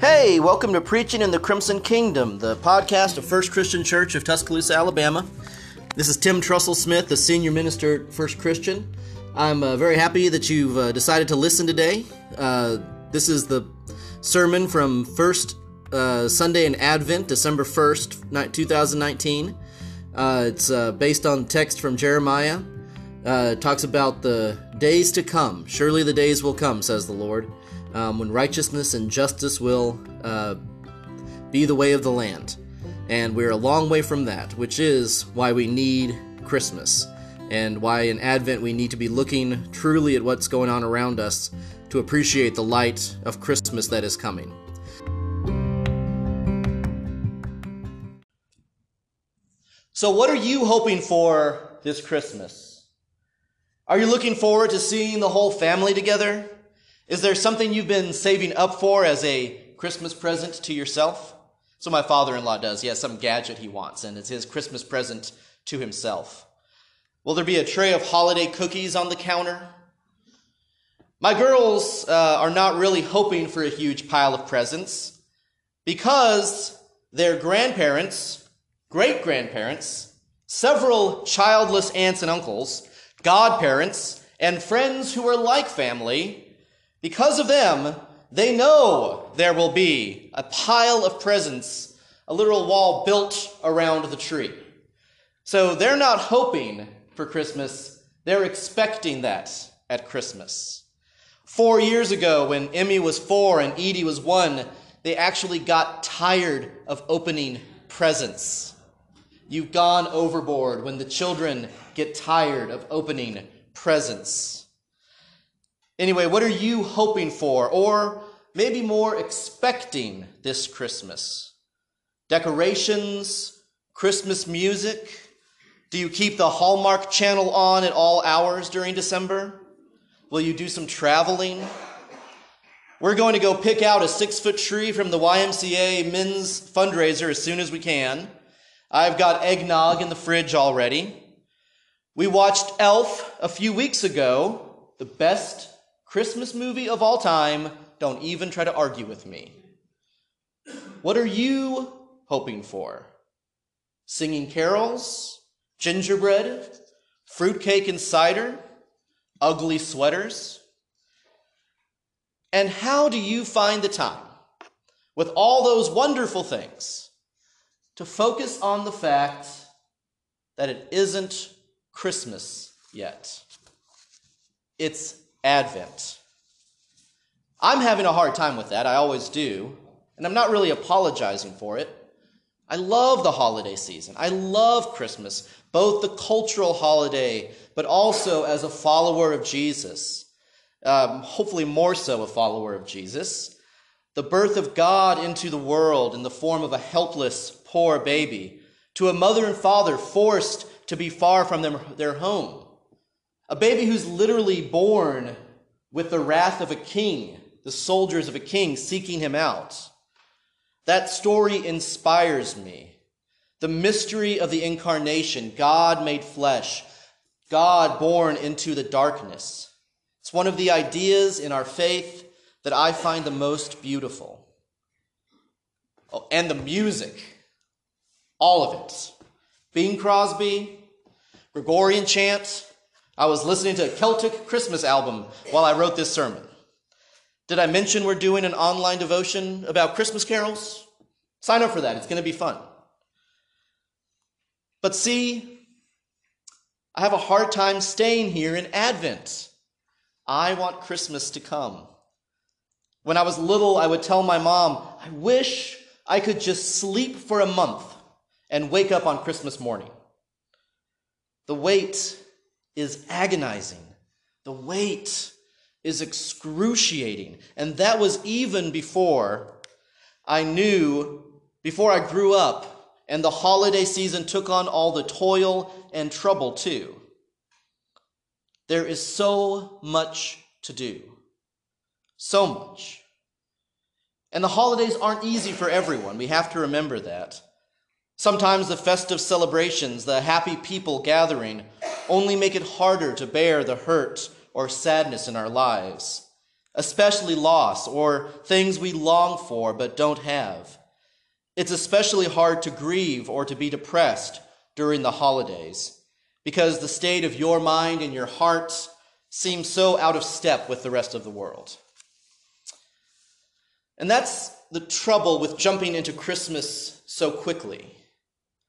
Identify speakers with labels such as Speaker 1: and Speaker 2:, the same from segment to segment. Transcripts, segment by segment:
Speaker 1: Hey, welcome to Preaching in the Crimson Kingdom, the podcast of First Christian Church of Tuscaloosa, Alabama. This is Tim Trussell Smith, the senior minister at First Christian. I'm uh, very happy that you've uh, decided to listen today. Uh, this is the sermon from First uh, Sunday in Advent, December 1st, 2019. Uh, it's uh, based on text from Jeremiah. it talks about the days to come. Surely the days will come, says the Lord um, when righteousness and justice will uh, be the way of the land. And we're a long way from that, which is why we need Christmas, and why in Advent we need to be looking truly at what's going on around us to appreciate the light of Christmas that is coming. So, what are you hoping for this Christmas? Are you looking forward to seeing the whole family together? Is there something you've been saving up for as a Christmas present to yourself? So my father-in-law does. He has some gadget he wants, and it's his Christmas present to himself. Will there be a tray of holiday cookies on the counter? My girls uh, are not really hoping for a huge pile of presents because their grandparents, great grandparents, several childless aunts and uncles, godparents, and friends who are like family because of them, they know there will be a pile of presents, a literal wall built around the tree. So they're not hoping for Christmas, they're expecting that at Christmas. Four years ago, when Emmy was four and Edie was one, they actually got tired of opening presents. You've gone overboard when the children get tired of opening presents. Anyway, what are you hoping for, or maybe more expecting this Christmas? Decorations, Christmas music? Do you keep the Hallmark channel on at all hours during December? Will you do some traveling? We're going to go pick out a six foot tree from the YMCA men's fundraiser as soon as we can. I've got eggnog in the fridge already. We watched Elf a few weeks ago, the best Christmas movie of all time. Don't even try to argue with me. What are you hoping for? Singing carols? Gingerbread? Fruitcake and cider? Ugly sweaters? And how do you find the time, with all those wonderful things, to focus on the fact that it isn't Christmas yet? It's Advent. I'm having a hard time with that. I always do. And I'm not really apologizing for it. I love the holiday season. I love Christmas, both the cultural holiday, but also as a follower of Jesus. Um, hopefully, more so a follower of Jesus. The birth of God into the world in the form of a helpless, poor baby, to a mother and father forced to be far from them, their home a baby who's literally born with the wrath of a king, the soldiers of a king seeking him out. That story inspires me. The mystery of the incarnation, God made flesh, God born into the darkness. It's one of the ideas in our faith that I find the most beautiful. Oh, and the music, all of it. Bing Crosby, Gregorian chant, I was listening to a Celtic Christmas album while I wrote this sermon. Did I mention we're doing an online devotion about Christmas carols? Sign up for that, it's going to be fun. But see, I have a hard time staying here in Advent. I want Christmas to come. When I was little, I would tell my mom, I wish I could just sleep for a month and wake up on Christmas morning. The wait is agonizing. The weight is excruciating. And that was even before I knew, before I grew up, and the holiday season took on all the toil and trouble too. There is so much to do. So much. And the holidays aren't easy for everyone. We have to remember that. Sometimes the festive celebrations, the happy people gathering, only make it harder to bear the hurt or sadness in our lives. especially loss or things we long for but don't have. It's especially hard to grieve or to be depressed during the holidays because the state of your mind and your heart seems so out of step with the rest of the world. And that's the trouble with jumping into Christmas so quickly,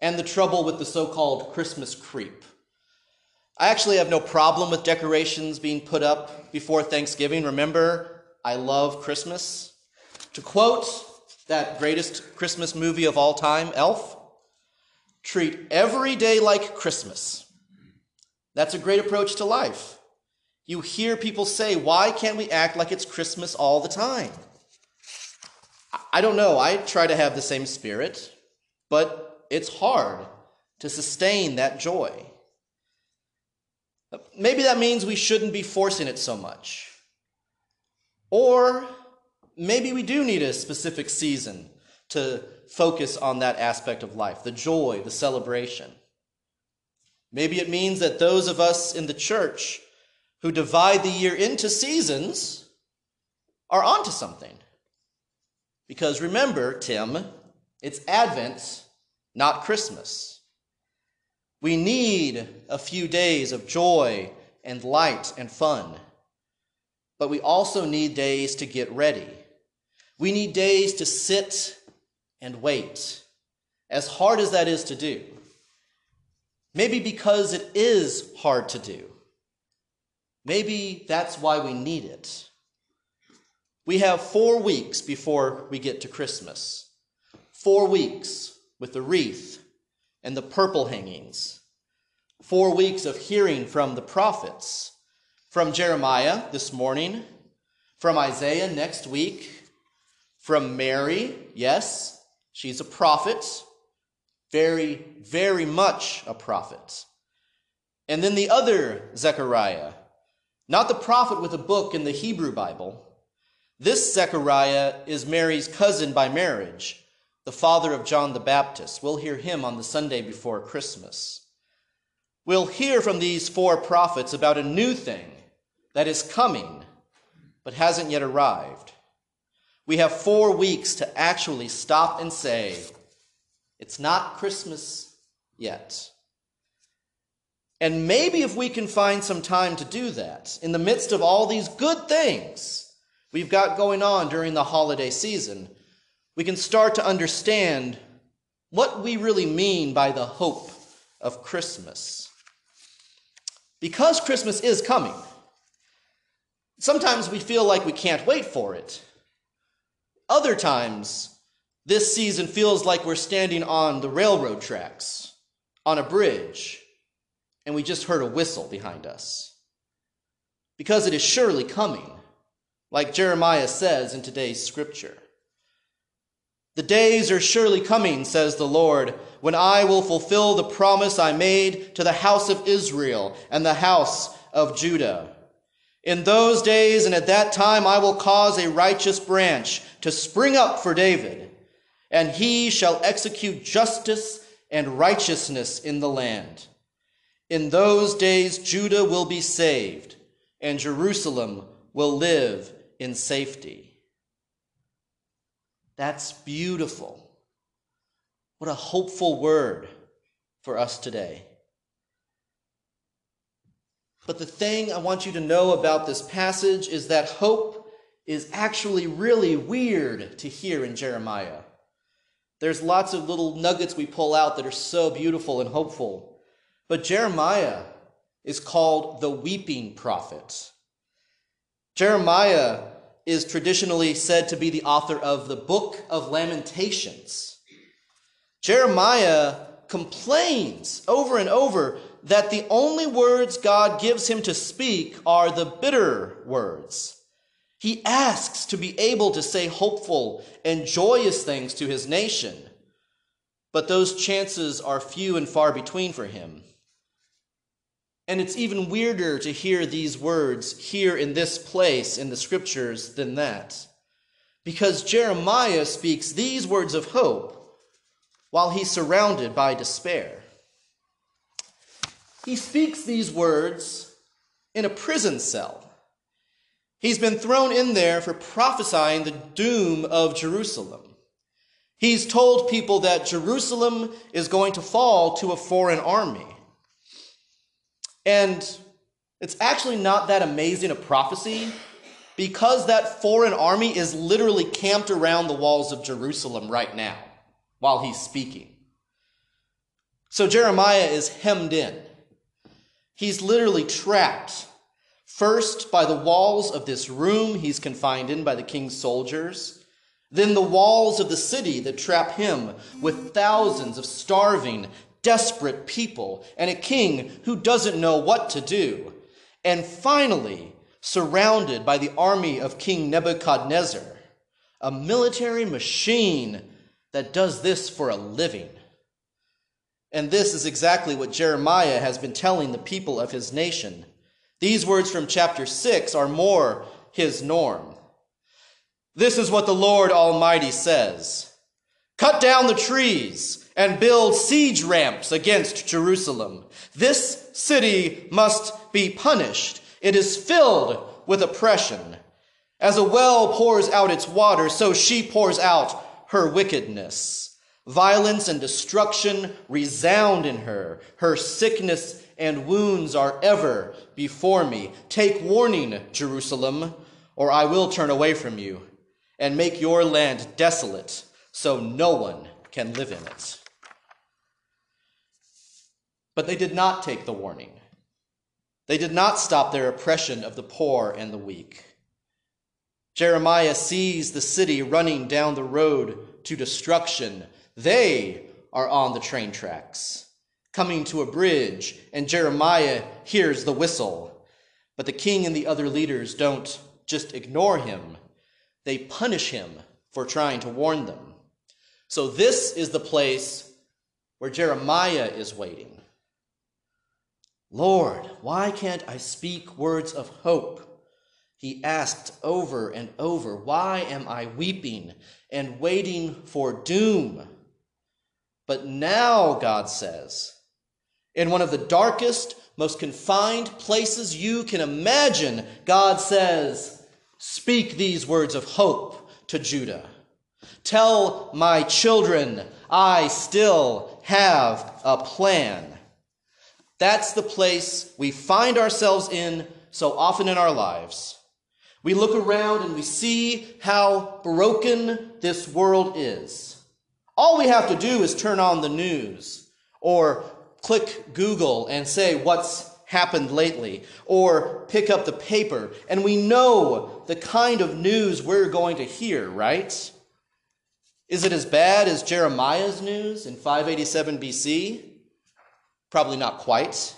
Speaker 1: and the trouble with the so called Christmas creep. I actually have no problem with decorations being put up before Thanksgiving. Remember, I love Christmas. To quote that greatest Christmas movie of all time, Elf, treat every day like Christmas. That's a great approach to life. You hear people say, Why can't we act like it's Christmas all the time? I don't know. I try to have the same spirit, but it's hard to sustain that joy. Maybe that means we shouldn't be forcing it so much. Or maybe we do need a specific season to focus on that aspect of life the joy, the celebration. Maybe it means that those of us in the church who divide the year into seasons are onto something. Because remember, Tim, it's Advent, not Christmas. We need a few days of joy and light and fun, but we also need days to get ready. We need days to sit and wait, as hard as that is to do. Maybe because it is hard to do. Maybe that's why we need it. We have four weeks before we get to Christmas. Four weeks with the wreath and the purple hangings. Four weeks of hearing from the prophets. From Jeremiah this morning, from Isaiah next week, from Mary, yes, she's a prophet, very, very much a prophet. And then the other Zechariah, not the prophet with a book in the Hebrew Bible, this Zechariah is Mary's cousin by marriage, the father of John the Baptist. We'll hear him on the Sunday before Christmas. We'll hear from these four prophets about a new thing that is coming but hasn't yet arrived. We have four weeks to actually stop and say, it's not Christmas yet. And maybe if we can find some time to do that, in the midst of all these good things, we've got going on during the holiday season, we can start to understand what we really mean by the hope of Christmas. Because Christmas is coming, sometimes we feel like we can't wait for it. Other times, this season feels like we're standing on the railroad tracks, on a bridge, and we just heard a whistle behind us. Because it is surely coming like Jeremiah says in today's scripture. The days are surely coming, says the Lord, when I will fulfill the promise I made to the house of Israel and the house of Judah. In those days and at that time I will cause a righteous branch to spring up for David, and he shall execute justice and righteousness in the land. In those days Judah will be saved, and Jerusalem will live in safety. That's beautiful. What a hopeful word for us today. But the thing I want you to know about this passage is that hope is actually really weird to hear in Jeremiah. There's lots of little nuggets we pull out that are so beautiful and hopeful. But Jeremiah is called the weeping prophet. Jeremiah is traditionally said to be the author of the book of Lamentations. Jeremiah complains over and over that the only words God gives him to speak are the bitter words. He asks to be able to say hopeful and joyous things to his nation, but those chances are few and far between for him. And it's even weirder to hear these words here in this place in the scriptures than that. Because Jeremiah speaks these words of hope while he's surrounded by despair. He speaks these words in a prison cell. He's been thrown in there for prophesying the doom of Jerusalem. He's told people that Jerusalem is going to fall to a foreign army. And it's actually not that amazing a prophecy because that foreign army is literally camped around the walls of Jerusalem right now while he's speaking. So Jeremiah is hemmed in. He's literally trapped, first by the walls of this room he's confined in by the king's soldiers, then the walls of the city that trap him with thousands of starving, desperate people, and a king who doesn't know what to do, and finally, surrounded by the army of King Nebuchadnezzar, a military machine that does this for a living. And this is exactly what Jeremiah has been telling the people of his nation. These words from chapter 6 are more his norm. This is what the Lord Almighty says Cut down the trees and build siege ramps against Jerusalem. This city must be punished. It is filled with oppression. As a well pours out its water, so she pours out her wickedness. Violence and destruction resound in her. Her sickness and wounds are ever before me. Take warning, Jerusalem, or I will turn away from you and make your land desolate so no one can live in it. But they did not take the warning. They did not stop their oppression of the poor and the weak. Jeremiah sees the city running down the road to destruction they are on the train tracks, coming to a bridge, and Jeremiah hears the whistle. But the king and the other leaders don't just ignore him, they punish him for trying to warn them. So, this is the place where Jeremiah is waiting. Lord, why can't I speak words of hope? He asked over and over, Why am I weeping and waiting for doom? But now, God says, in one of the darkest, most confined places you can imagine, God says, Speak these words of hope to Judah. Tell my children, I still have a plan. That's the place we find ourselves in so often in our lives. We look around and we see how broken this world is. All we have to do is turn on the news or click Google and say what's happened lately or pick up the paper and we know the kind of news we're going to hear, right? Is it as bad as Jeremiah's news in 587 BC? Probably not quite.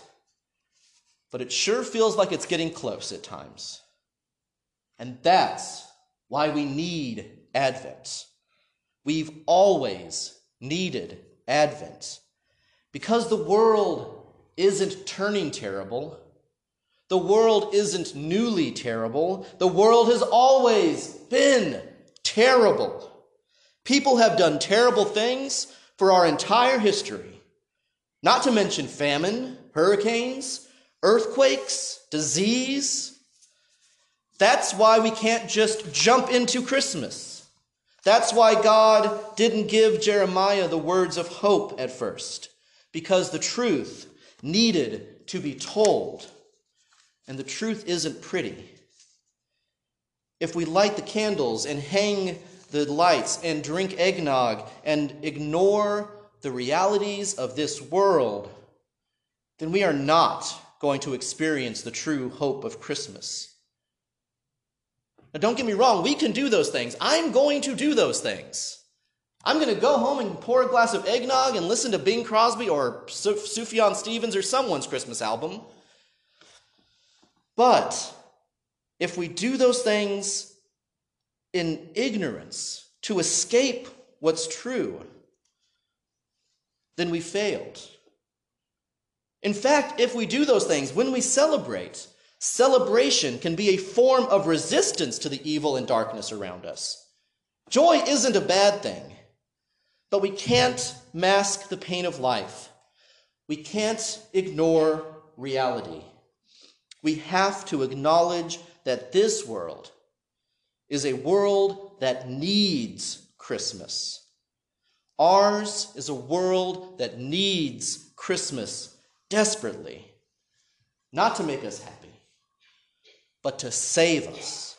Speaker 1: But it sure feels like it's getting close at times. And that's why we need Advent. We've always needed Advent because the world isn't turning terrible. The world isn't newly terrible. The world has always been terrible. People have done terrible things for our entire history, not to mention famine, hurricanes, earthquakes, disease. That's why we can't just jump into Christmas. That's why God didn't give Jeremiah the words of hope at first, because the truth needed to be told. And the truth isn't pretty. If we light the candles and hang the lights and drink eggnog and ignore the realities of this world, then we are not going to experience the true hope of Christmas. Now, don't get me wrong, we can do those things. I'm going to do those things. I'm going to go home and pour a glass of eggnog and listen to Bing Crosby or Sufjan Stevens or someone's Christmas album. But if we do those things in ignorance to escape what's true, then we failed. In fact, if we do those things, when we celebrate, Celebration can be a form of resistance to the evil and darkness around us. Joy isn't a bad thing, but we can't mask the pain of life. We can't ignore reality. We have to acknowledge that this world is a world that needs Christmas. Ours is a world that needs Christmas desperately, not to make us happy, but to save us.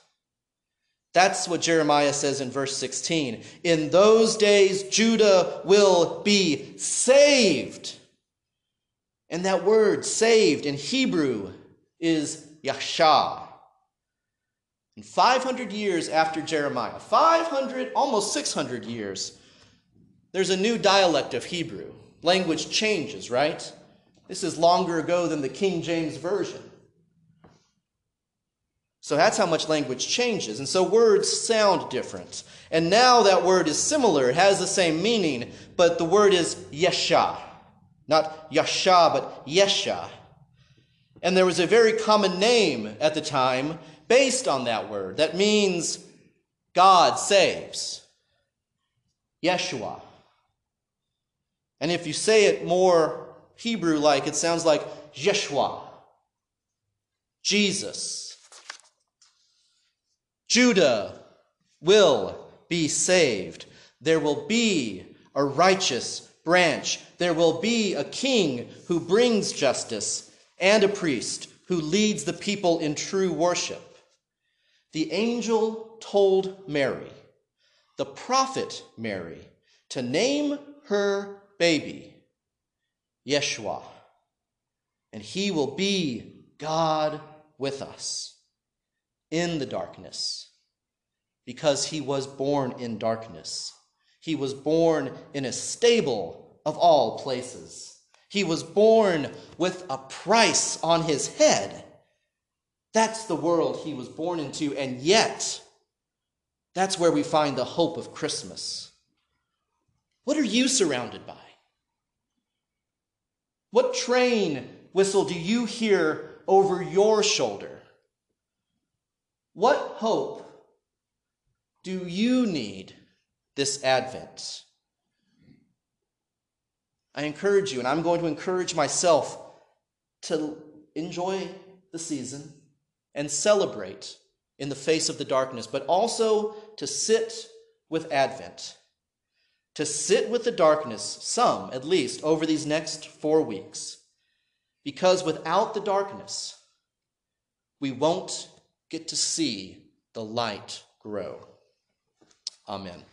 Speaker 1: That's what Jeremiah says in verse 16. In those days, Judah will be saved. And that word saved in Hebrew is yasha. And 500 years after Jeremiah, 500, almost 600 years, there's a new dialect of Hebrew. Language changes, right? This is longer ago than the King James Version. So that's how much language changes. And so words sound different. And now that word is similar, it has the same meaning, but the word is yesha. Not yasha, but yesha. And there was a very common name at the time based on that word that means God saves. Yeshua. And if you say it more Hebrew like, it sounds like Yeshua. Jesus. Judah will be saved. There will be a righteous branch. There will be a king who brings justice and a priest who leads the people in true worship. The angel told Mary, the prophet Mary, to name her baby Yeshua, and he will be God with us in the darkness because he was born in darkness. He was born in a stable of all places. He was born with a price on his head. That's the world he was born into, and yet, that's where we find the hope of Christmas. What are you surrounded by? What train whistle do you hear over your shoulder? What hope do you need this Advent. I encourage you, and I'm going to encourage myself to enjoy the season and celebrate in the face of the darkness, but also to sit with Advent, to sit with the darkness, some at least, over these next four weeks. Because without the darkness, we won't get to see the light grow. Amen.